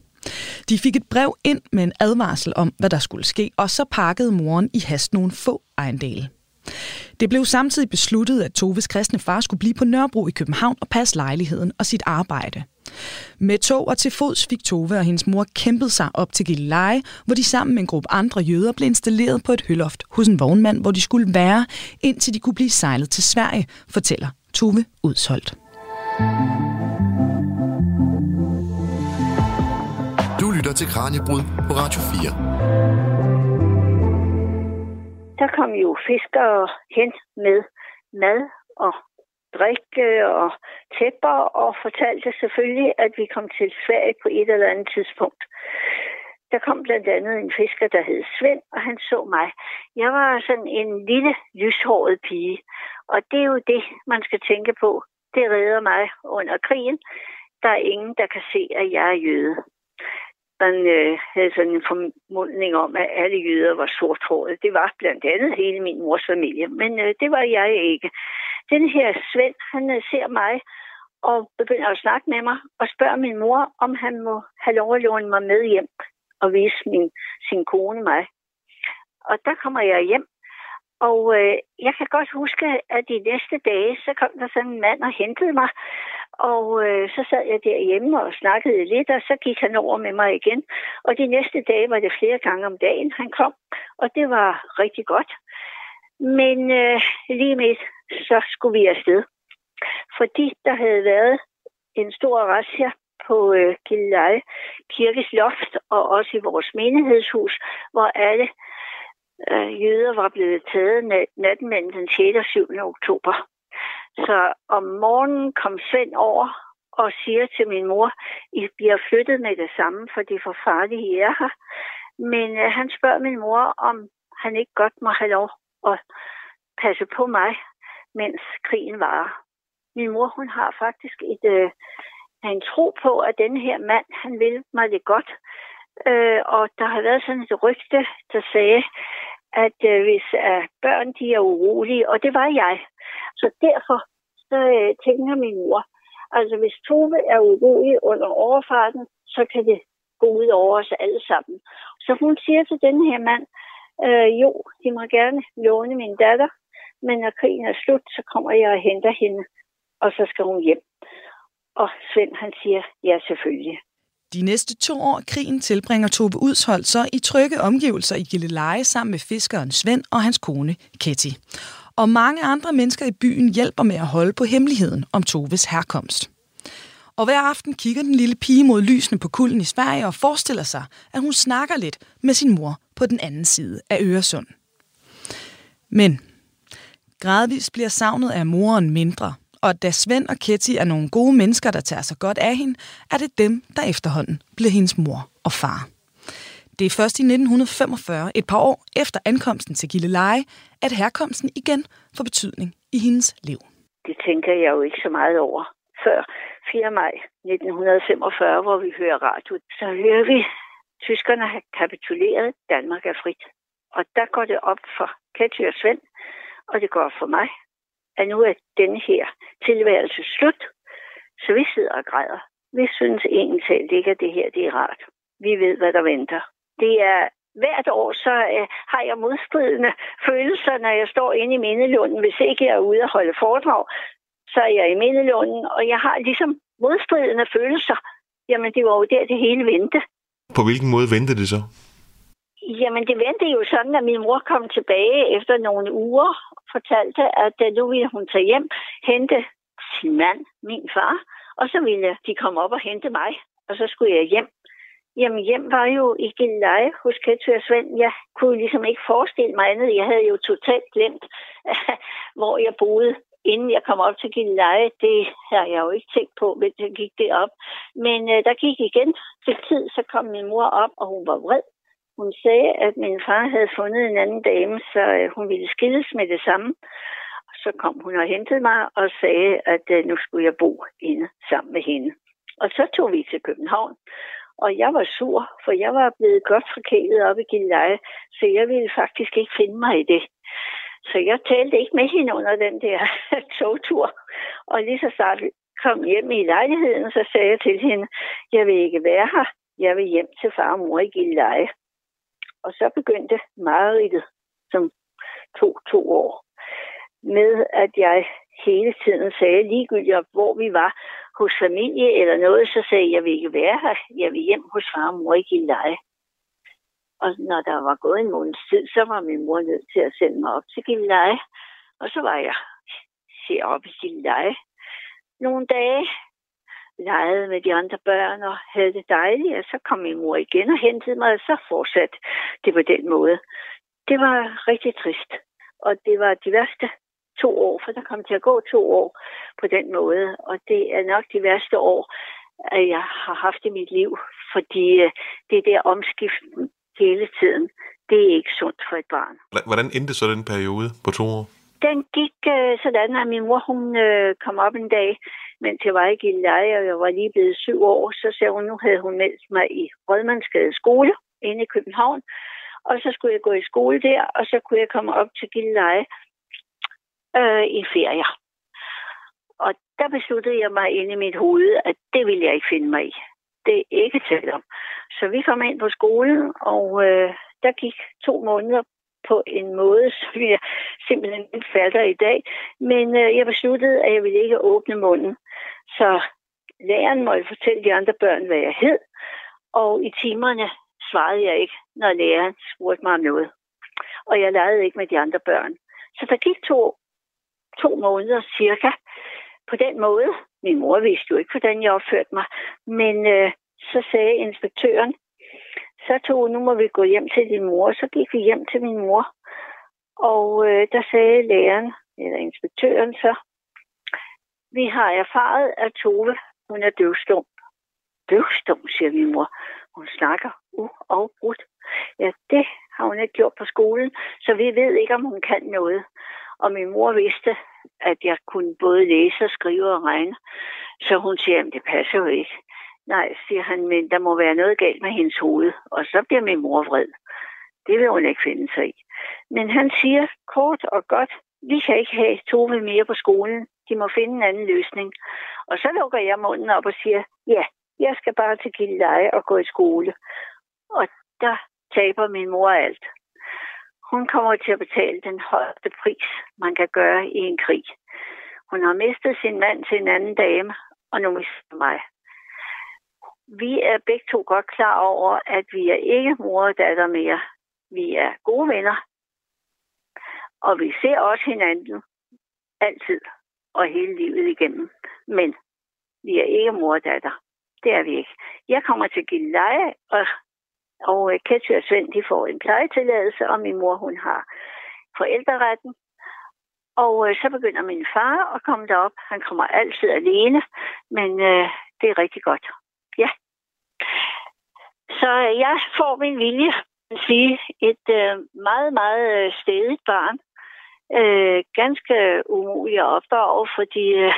De fik et brev ind med en advarsel om, hvad der skulle ske, og så pakkede moren i hast nogle få ejendele. Det blev samtidig besluttet, at Toves kristne far skulle blive på Nørrebro i København og passe lejligheden og sit arbejde. Med tog og til fods fik Tove og hendes mor kæmpet sig op til Gilleleje, hvor de sammen med en gruppe andre jøder blev installeret på et høloft hos en vognmand, hvor de skulle være, indtil de kunne blive sejlet til Sverige, fortæller Tove Udsholdt. Du lytter til Kranjebrud på Radio 4. Der kom jo fiskere hen med mad og drikke og tæpper og fortalte selvfølgelig, at vi kom til Sverige på et eller andet tidspunkt. Der kom blandt andet en fisker, der hed Svend, og han så mig. Jeg var sådan en lille lyshåret pige, og det er jo det, man skal tænke på. Det redder mig under krigen. Der er ingen, der kan se, at jeg er jøde. Man øh, havde sådan en formodning om, at alle jøder var sorthårede. Det var blandt andet hele min mors familie, men øh, det var jeg ikke. Den her Svend, han øh, ser mig og begynder at snakke med mig og spørger min mor, om han må have lov at låne mig med hjem og vise min, sin kone mig. Og der kommer jeg hjem, og øh, jeg kan godt huske, at de næste dage, så kom der sådan en mand og hentede mig. Og øh, så sad jeg derhjemme og snakkede lidt, og så gik han over med mig igen. Og de næste dage var det flere gange om dagen, han kom. Og det var rigtig godt. Men øh, lige med, så skulle vi afsted. Fordi der havde været en stor razzia på øh, Gilleleje Kirkes loft, og også i vores menighedshus, hvor alle øh, jøder var blevet taget natten mellem den 6. og 7. oktober. Så om morgenen kom Svend over og siger til min mor, I bliver flyttet med det samme, for det er for farligt, I er her. Men øh, han spørger min mor, om han ikke godt må have lov og passe på mig, mens krigen varer. Min mor, hun har faktisk et, øh, en tro på, at den her mand, han vil mig det godt. Øh, og der har været sådan et rygte, der sagde, at øh, hvis øh, børn de er urolige, og det var jeg. Så derfor så øh, tænker min mor, altså hvis Tove er urolig under overfarten, så kan det gå ud over os alle sammen. Så hun siger til den her mand, øh, jo, de må gerne låne min datter, men når krigen er slut, så kommer jeg og henter hende, og så skal hun hjem. Og Svend han siger, ja selvfølgelig. De næste to år af krigen tilbringer Tove Udshold så i trygge omgivelser i Gilleleje sammen med fiskeren Svend og hans kone Ketty. Og mange andre mennesker i byen hjælper med at holde på hemmeligheden om Toves herkomst. Og hver aften kigger den lille pige mod lysene på kulden i Sverige og forestiller sig, at hun snakker lidt med sin mor på den anden side af Øresund. Men gradvist bliver savnet af moren mindre – og da Svend og Ketty er nogle gode mennesker, der tager sig godt af hende, er det dem, der efterhånden bliver hendes mor og far. Det er først i 1945, et par år efter ankomsten til Gilleleje, at herkomsten igen får betydning i hendes liv. Det tænker jeg jo ikke så meget over. Før 4. maj 1945, hvor vi hører radio, så hører vi, tyskerne har kapituleret, Danmark er frit. Og der går det op for Ketty og Svend, og det går op for mig, at nu er denne her tilværelse slut, så vi sidder og græder. Vi synes egentlig ikke, at det her det er rart. Vi ved, hvad der venter. Det er hvert år, så øh, har jeg modstridende følelser, når jeg står inde i Mindelunden. Hvis ikke jeg er ude og holde foredrag, så er jeg i Mindelunden, og jeg har ligesom modstridende følelser. Jamen, det var jo der, det hele vendte. På hvilken måde vendte det så? Jamen, det vendte jo sådan, at min mor kom tilbage efter nogle uger og fortalte, at øh, nu ville hun tage hjem, hente sin mand, min far, og så ville de komme op og hente mig, og så skulle jeg hjem. Jamen, hjem var jo i Gilleleje hos Ketty og Svend. Jeg kunne ligesom ikke forestille mig andet. Jeg havde jo totalt glemt, <laughs> hvor jeg boede, inden jeg kom op til Gilleleje. Det har jeg jo ikke tænkt på, men jeg gik derop. Men øh, der gik igen til tid, så kom min mor op, og hun var vred hun sagde, at min far havde fundet en anden dame, så øh, hun ville skilles med det samme. Så kom hun og hentede mig og sagde, at øh, nu skulle jeg bo inde sammen med hende. Og så tog vi til København. Og jeg var sur, for jeg var blevet godt forkælet op i Gilleleje, så jeg ville faktisk ikke finde mig i det. Så jeg talte ikke med hende under den der <laughs> togtur. Og lige så snart kom hjem i lejligheden, så sagde jeg til hende, jeg vil ikke være her. Jeg vil hjem til far og mor i Gilleleje. Og så begyndte mareridtet, som tog to år, med at jeg hele tiden sagde ligegyldigt, hvor vi var, hos familie eller noget, så sagde jeg, jeg vil ikke være her. Jeg vil hjem hos far og mor i Gilleleje. Og når der var gået en måneds tid, så var min mor nødt til at sende mig op til Gilleleje. Og så var jeg heroppe i Gilleleje nogle dage, legede med de andre børn og havde det dejligt. Og så kom min mor igen og hentede mig, og så fortsatte det på den måde. Det var rigtig trist. Og det var de værste to år, for der kom til at gå to år på den måde. Og det er nok de værste år, jeg har haft i mit liv, fordi øh, det der omskift hele tiden, det er ikke sundt for et barn. Hvordan endte så den periode på to år? Den gik øh, sådan, at min mor hun øh, kom op en dag, mens jeg var i Gilleleje, og jeg var lige blevet syv år, så sagde hun, nu havde hun meldt mig i Rødmandsgade skole inde i København, og så skulle jeg gå i skole der, og så kunne jeg komme op til Gilleleje øh, i ferier. Og der besluttede jeg mig inde i mit hoved, at det ville jeg ikke finde mig i. Det ikke til om. Så vi kom ind på skolen, og øh, der gik to måneder på en måde, <laughs> som jeg simpelthen ikke falder i dag. Men øh, jeg besluttede, at jeg ville ikke åbne munden. Så læreren måtte fortælle de andre børn, hvad jeg hed. Og i timerne svarede jeg ikke, når læreren spurgte mig om noget. Og jeg legede ikke med de andre børn. Så der gik to to måneder cirka. På den måde, min mor vidste jo ikke, hvordan jeg opførte mig, men øh, så sagde inspektøren, så tog, nu må vi gå hjem til din mor. Så gik vi hjem til min mor, og øh, der sagde læreren, eller inspektøren så, vi har erfaret, at Tove, hun er døvstum. Døvstum, siger min mor. Hun snakker uafbrudt. Ja, det har hun ikke gjort på skolen, så vi ved ikke, om hun kan noget. Og min mor vidste, at jeg kunne både læse og skrive og regne. Så hun siger, at det passer jo ikke. Nej, siger han, men der må være noget galt med hendes hoved. Og så bliver min mor vred. Det vil hun ikke finde sig i. Men han siger kort og godt, vi kan ikke have Tove mere på skolen. De må finde en anden løsning. Og så lukker jeg munden op og siger, ja, jeg skal bare til Gilleleje og gå i skole. Og der taber min mor alt hun kommer til at betale den højeste pris, man kan gøre i en krig. Hun har mistet sin mand til en anden dame, og nu mister mig. Vi er begge to godt klar over, at vi er ikke mor og datter mere. Vi er gode venner. Og vi ser også hinanden altid og hele livet igennem. Men vi er ikke mor og datter. Det er vi ikke. Jeg kommer til Gilleleje, og og øh, Ketty og Svend, de får en plejetilladelse, og min mor, hun har forældreretten. Og øh, så begynder min far at komme derop. Han kommer altid alene, men øh, det er rigtig godt. Ja. Så øh, jeg får min vilje at sige et øh, meget, meget øh, stedigt barn. Øh, ganske umuligt at opdrage, fordi øh,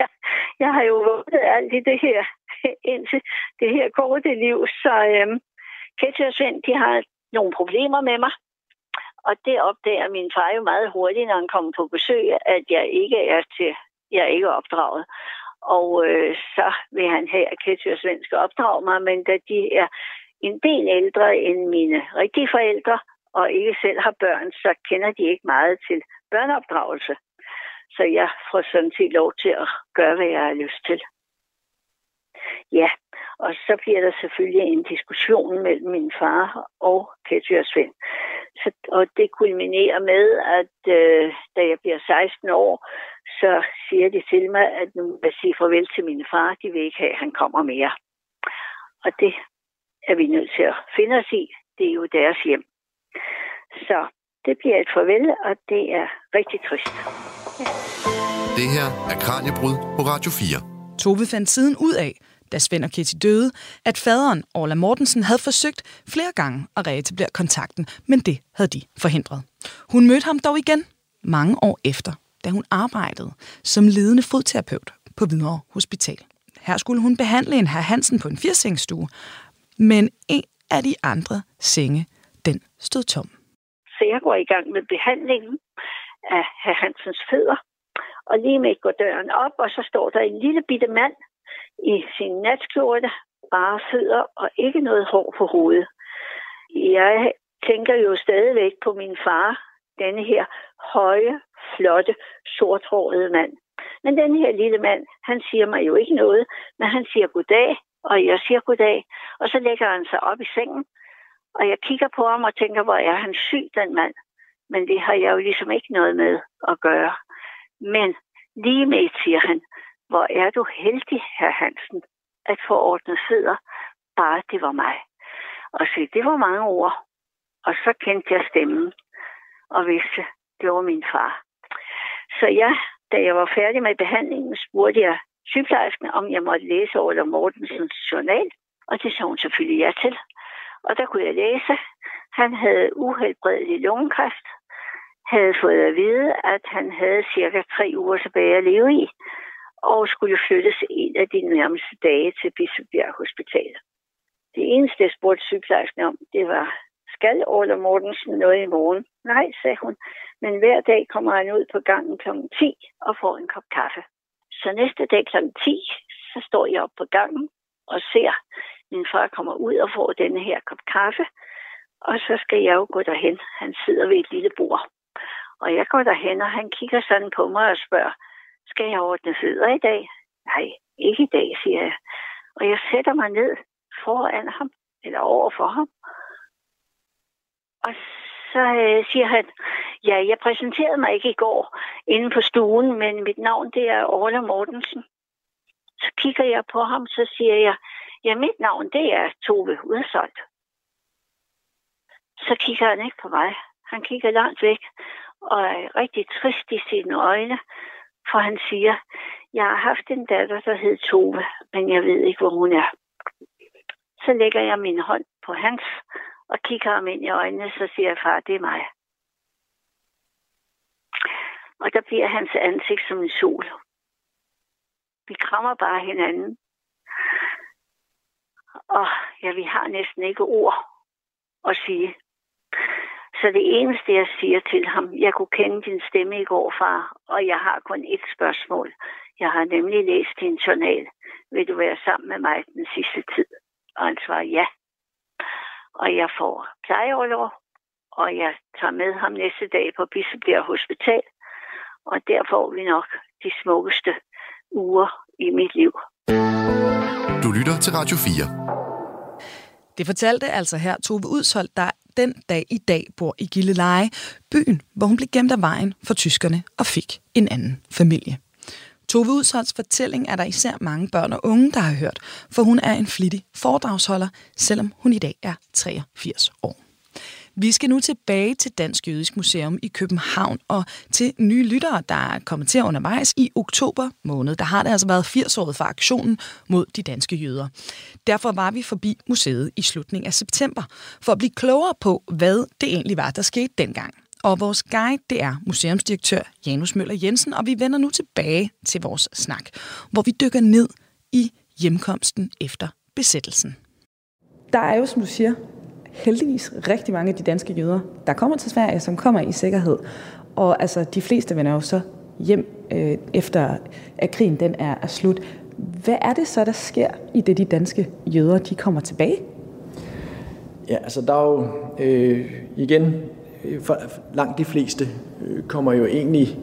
<laughs> jeg har jo vundet alt i det her <laughs> indtil det her korte liv, så øh, Ketty og Svend, de har nogle problemer med mig. Og det opdager min far jo meget hurtigt, når han kommer på besøg, at jeg ikke er til, jeg er ikke opdraget. Og øh, så vil han have, at Ketty og Svend skal opdrage mig, men da de er en del ældre end mine rigtige forældre, og ikke selv har børn, så kender de ikke meget til børneopdragelse. Så jeg får sådan set lov til at gøre, hvad jeg har lyst til. Ja, og så bliver der selvfølgelig en diskussion mellem min far og Ketty og Svend. Så, og det kulminerer med, at øh, da jeg bliver 16 år, så siger de til mig, at nu vil jeg sige farvel til min far. De vil ikke have, at han kommer mere. Og det er vi nødt til at finde os i. Det er jo deres hjem. Så det bliver et farvel, og det er rigtig trist. Ja. Det her er Kranjebrud på Radio 4. Tove fandt siden ud af, da Svend og Kitty døde, at faderen, Orla Mortensen, havde forsøgt flere gange at reetablere kontakten, men det havde de forhindret. Hun mødte ham dog igen mange år efter, da hun arbejdede som ledende fodterapeut på Hvidovre Hospital. Her skulle hun behandle en herr Hansen på en firsengstue, men en af de andre senge, den stod tom. Så jeg går i gang med behandlingen af herr Hansens fødder, og lige med går døren op, og så står der en lille bitte mand i sin natskjorte, bare fødder og ikke noget hår på hovedet. Jeg tænker jo stadigvæk på min far, denne her høje, flotte, sorthårede mand. Men den her lille mand, han siger mig jo ikke noget, men han siger goddag, og jeg siger goddag, og så lægger han sig op i sengen, og jeg kigger på ham og tænker, hvor er han syg, den mand. Men det har jeg jo ligesom ikke noget med at gøre. Men lige med, siger han, hvor er du heldig, herr Hansen, at forordnet sidder, bare det var mig. Og se, det var mange ord. Og så kendte jeg stemmen og vidste, det var min far. Så jeg, da jeg var færdig med behandlingen, spurgte jeg sygeplejersken, om jeg måtte læse Ola Mortensens journal, og det så hun selvfølgelig ja til. Og der kunne jeg læse, han havde uhelbredelig lungekræft, havde fået at vide, at han havde cirka tre uger tilbage at leve i, og skulle flyttes en af de nærmeste dage til Bispebjerg Hospital. Det eneste, jeg spurgte sygeplejersken om, det var, skal Orla Mortensen noget i morgen? Nej, sagde hun, men hver dag kommer han ud på gangen kl. 10 og får en kop kaffe. Så næste dag kl. 10, så står jeg op på gangen og ser, min far kommer ud og får denne her kop kaffe, og så skal jeg jo gå derhen. Han sidder ved et lille bord. Og jeg går derhen, og han kigger sådan på mig og spørger, skal jeg ordne fødder i dag? Nej, ikke i dag, siger jeg. Og jeg sætter mig ned foran ham, eller over for ham. Og så øh, siger han, ja, jeg præsenterede mig ikke i går inde på stuen, men mit navn det er Orla Mortensen. Så kigger jeg på ham, så siger jeg, ja, mit navn det er Tove Udsoldt. Så kigger han ikke på mig. Han kigger langt væk og er rigtig trist i sine øjne, for han siger, jeg har haft en datter, der hed Tove, men jeg ved ikke, hvor hun er. Så lægger jeg min hånd på hans og kigger ham ind i øjnene, så siger jeg, far, det er mig. Og der bliver hans ansigt som en sol. Vi krammer bare hinanden. Og ja, vi har næsten ikke ord at sige. Så det eneste, jeg siger til ham, jeg kunne kende din stemme i går, far, og jeg har kun et spørgsmål. Jeg har nemlig læst din journal. Vil du være sammen med mig den sidste tid? Og han svarer ja. Og jeg får plejeoverlov, og jeg tager med ham næste dag på Bispebjerg Hospital. Og der får vi nok de smukkeste uger i mit liv. Du lytter til Radio 4. Det fortalte altså her Tove Udshold, der den dag i dag bor i Gilleleje, byen, hvor hun blev gemt af vejen for tyskerne og fik en anden familie. Tove Udsholds fortælling er der især mange børn og unge, der har hørt, for hun er en flittig foredragsholder, selvom hun i dag er 83 år. Vi skal nu tilbage til Dansk Jødisk Museum i København og til nye lyttere, der er kommet til undervejs i oktober måned. Der har det altså været 80-året for aktionen mod de danske jøder. Derfor var vi forbi museet i slutningen af september for at blive klogere på, hvad det egentlig var, der skete dengang. Og vores guide, det er museumsdirektør Janus Møller Jensen, og vi vender nu tilbage til vores snak, hvor vi dykker ned i hjemkomsten efter besættelsen. Der er jo, som du siger, heldigvis rigtig mange af de danske jøder, der kommer til Sverige, som kommer i sikkerhed. Og altså, de fleste vender jo så hjem øh, efter, at krigen den er, er slut. Hvad er det så, der sker i det, de danske jøder de kommer tilbage? Ja, altså der er jo øh, igen, øh, for langt de fleste øh, kommer jo egentlig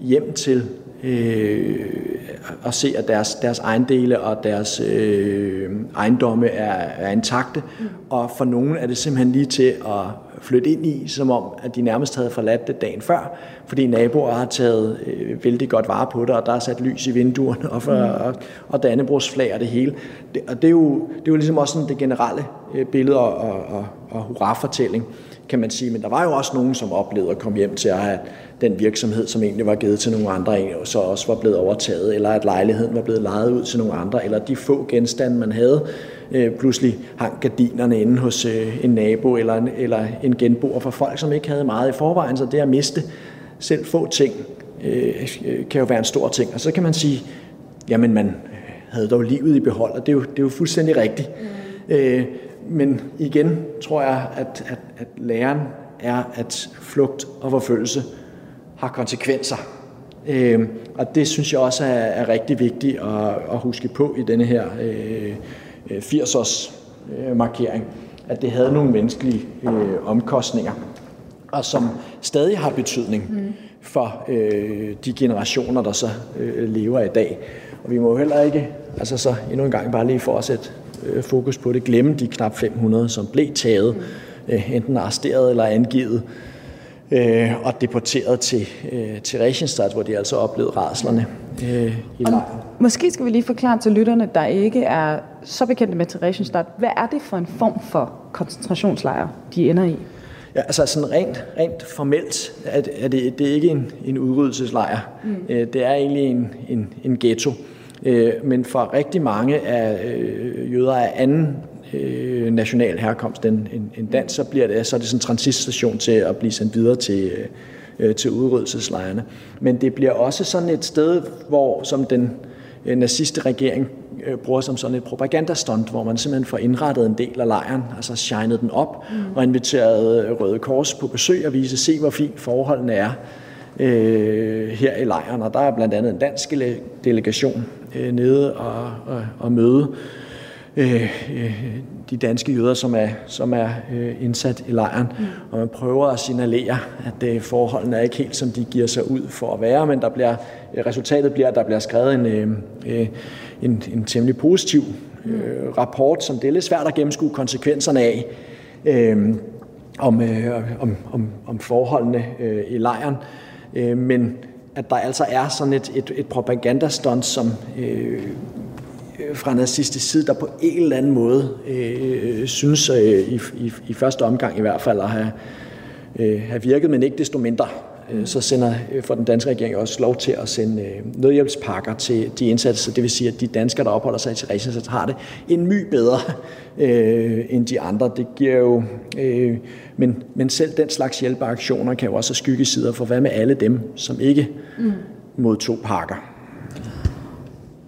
hjem til øh, at se, at deres, deres ejendele og deres øh, ejendomme er, er intakte. Mm. Og for nogen er det simpelthen lige til at flytte ind i, som om, at de nærmest havde forladt det dagen før, fordi naboer har taget øh, vældig godt vare på det, og der er sat lys i vinduerne, og, for, mm. og, og Dannebrogs flag og det hele. Det, og det er, jo, det er jo ligesom også sådan det generelle øh, billede og, og, og, og hurra-fortælling kan man sige. Men der var jo også nogen, som oplevede at komme hjem til at have den virksomhed, som egentlig var givet til nogle andre, så også var blevet overtaget, eller at lejligheden var blevet lejet ud til nogle andre, eller de få genstande, man havde, øh, pludselig hang gardinerne inde hos øh, en nabo eller en, eller en genboer for folk, som ikke havde meget i forvejen, så det at miste selv få ting øh, kan jo være en stor ting. Og så kan man sige, jamen man havde dog livet i behold, og det er jo, det er jo fuldstændig rigtigt. Mm. Øh, men igen tror jeg, at, at, at læren er, at flugt og forfølgelse har konsekvenser. Øh, og det synes jeg også er, er rigtig vigtigt at, at huske på i denne her øh, 80-års øh, markering, at det havde nogle menneskelige øh, omkostninger, og som stadig har betydning. Mm. for øh, de generationer, der så øh, lever i dag. Og vi må heller ikke, altså så endnu en gang bare lige for at sætte øh, fokus på det, glemme de knap 500, som blev taget, øh, enten arresteret eller angivet, øh, og deporteret til, øh, til Rechenstadt, hvor de altså oplevede rædslerne øh, i lejren. Måske skal vi lige forklare til lytterne, der ikke er så bekendte med Theresienstadt. Hvad er det for en form for koncentrationslejr, de ender i? Ja, altså sådan rent, rent formelt er, er det, det er ikke en, en udryddelseslejr. Mm. Det er egentlig en, en, en ghetto. Men for rigtig mange af jøder af anden national herkomst end, end dansk, så, bliver det, så er det sådan en transitstation til at blive sendt videre til, til udryddelseslejrene. Men det bliver også sådan et sted, hvor som den naziste regering bruger som sådan et propagandastunt, hvor man simpelthen får indrettet en del af lejren, altså shined den op mm. og inviteret Røde Kors på besøg og vise, se hvor fint forholdene er øh, her i lejren. Og der er blandt andet en dansk delegation øh, nede og, og, og møde øh, øh, de danske jøder, som er, som er øh, indsat i lejren. Mm. Og man prøver at signalere, at øh, forholdene er ikke helt, som de giver sig ud for at være, men der bliver, øh, resultatet bliver, at der bliver skrevet en, øh, øh, en, en temmelig positiv øh, rapport, som det er lidt svært at gennemskue konsekvenserne af, øh, om, øh, om, om, om forholdene øh, i lejren. Øh, Øh, men at der altså er sådan et, et, et propagandastunt, som øh, øh, fra nazistisk side, der på en eller anden måde øh, synes øh, i, i, i første omgang i hvert fald at have, øh, have virket, men ikke desto mindre så sender øh, for den danske regering også lov til at sende øh, nødhjælpspakker til de indsatte, så det vil sige, at de danskere, der opholder sig i Theresienstadt, har det en my bedre <laughs> øh, end de andre. Det giver jo, øh, men, men selv den slags hjælpeaktioner kan jo også have skyggesider for, hvad med alle dem, som ikke mm. modtog pakker.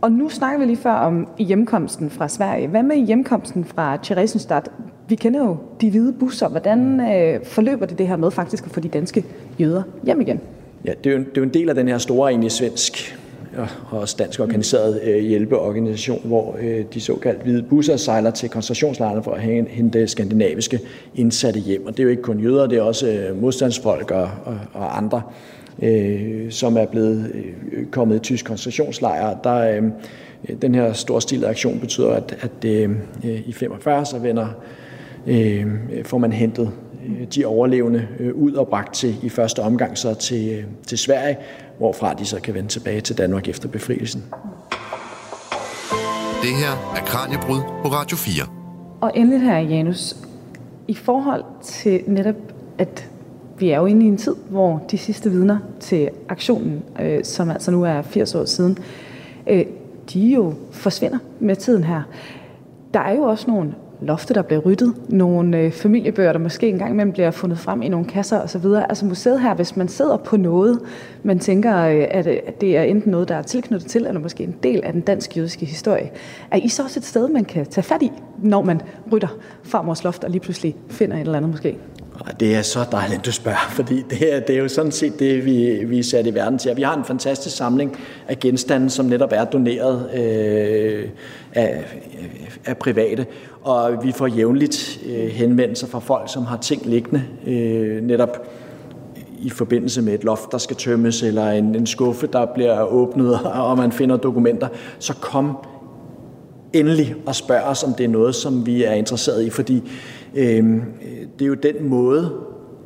Og nu snakker vi lige før om hjemkomsten fra Sverige. Hvad med hjemkomsten fra Theresienstadt? Vi kender jo de hvide busser. Hvordan øh, forløber det det her med faktisk at få de danske jøder hjem igen? Ja, det er jo, det er jo en del af den her store egentlig svensk og også dansk organiseret øh, hjælpeorganisation, hvor øh, de såkaldte hvide busser sejler til koncentrationslejrene for at hente skandinaviske indsatte hjem. Og det er jo ikke kun jøder, det er også øh, modstandsfolk og, og, og andre, øh, som er blevet øh, kommet i tysk koncentrationslejr. Der, øh, den her storstilede aktion betyder, at, at øh, øh i 45 så vender øh, får man hentet de overlevende øh, ud og bragt til i første omgang så til, øh, til Sverige, hvorfra de så kan vende tilbage til Danmark efter befrielsen. Det her er Kranjebrud på Radio 4. Og endelig her, Janus, i forhold til netop, at vi er jo inde i en tid, hvor de sidste vidner til aktionen, øh, som altså nu er 80 år siden, øh, de jo forsvinder med tiden her. Der er jo også nogle lofte, der bliver ryddet, nogle øh, familiebøger, der måske engang imellem bliver fundet frem i nogle kasser osv. Altså museet her, hvis man sidder på noget, man tænker, øh, øh, at det er enten noget, der er tilknyttet til, eller måske en del af den dansk-jødiske historie, er I så også et sted, man kan tage fat i, når man rytter farmors loft og lige pludselig finder et eller andet måske? Det er så dejligt, du spørger, fordi det er, det er jo sådan set det, vi, vi er sat i verden til. Vi har en fantastisk samling af genstande, som netop er doneret øh, af, af private, og vi får jævnligt øh, henvendelser fra folk, som har ting liggende øh, netop i forbindelse med et loft, der skal tømmes, eller en, en skuffe, der bliver åbnet, <laughs> og man finder dokumenter. Så kom endelig og spørg os, om det er noget, som vi er interesseret i, fordi øh, det er jo den måde,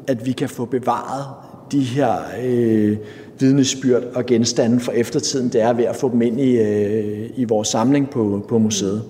at vi kan få bevaret de her øh, vidnesbyrd og genstande for eftertiden, det er ved at få dem ind i, øh, i vores samling på, på museet.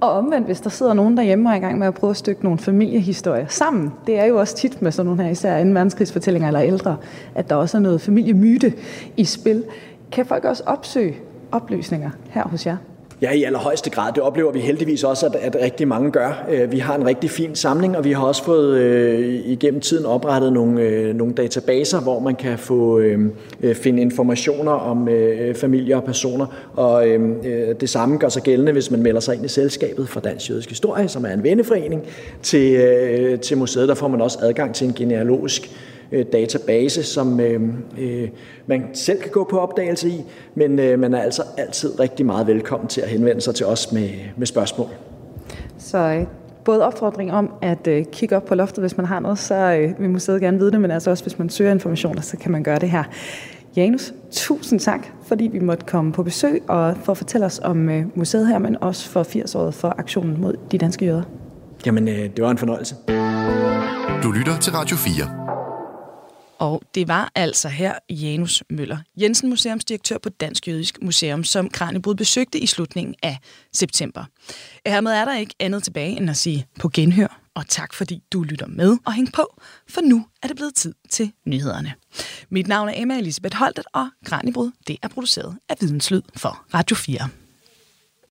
Og omvendt, hvis der sidder nogen derhjemme og er i gang med at prøve at stykke nogle familiehistorier sammen, det er jo også tit med sådan nogle her, især en verdenskrigsfortællinger eller ældre, at der også er noget familiemyte i spil. Kan folk også opsøge oplysninger her hos jer? Ja, i allerhøjeste grad. Det oplever vi heldigvis også, at, at rigtig mange gør. Øh, vi har en rigtig fin samling, og vi har også fået øh, igennem tiden oprettet nogle, øh, nogle databaser, hvor man kan få øh, øh finde informationer om øh, familier og personer. Og øh, øh det samme gør sig gældende, hvis man melder sig ind i selskabet for Dansk Jødisk Historie, som er en venneforening til, øh, til museet. Der får man også adgang til en genealogisk Øh, database, som øh, øh, man selv kan gå på opdagelse i, men øh, man er altså altid rigtig meget velkommen til at henvende sig til os med, med spørgsmål. Så øh, både opfordring om at øh, kigge op på loftet, hvis man har noget, så øh, vil museet gerne vide det, men altså også hvis man søger informationer, så kan man gøre det her. Janus, tusind tak, fordi vi måtte komme på besøg og for at fortælle os om øh, museet her, men også for 80-året for aktionen mod de danske jøder. Jamen, øh, det var en fornøjelse. Du lytter til Radio 4. Og det var altså her Janus Møller Jensen, museumsdirektør på Dansk Jødisk Museum, som Kranjebrud besøgte i slutningen af september. Øh, hermed er der ikke andet tilbage end at sige på genhør, og tak fordi du lytter med og hæng på, for nu er det blevet tid til nyhederne. Mit navn er Emma Elisabeth Holtet, og Kranjebrud det er produceret af Videnslyd for Radio 4.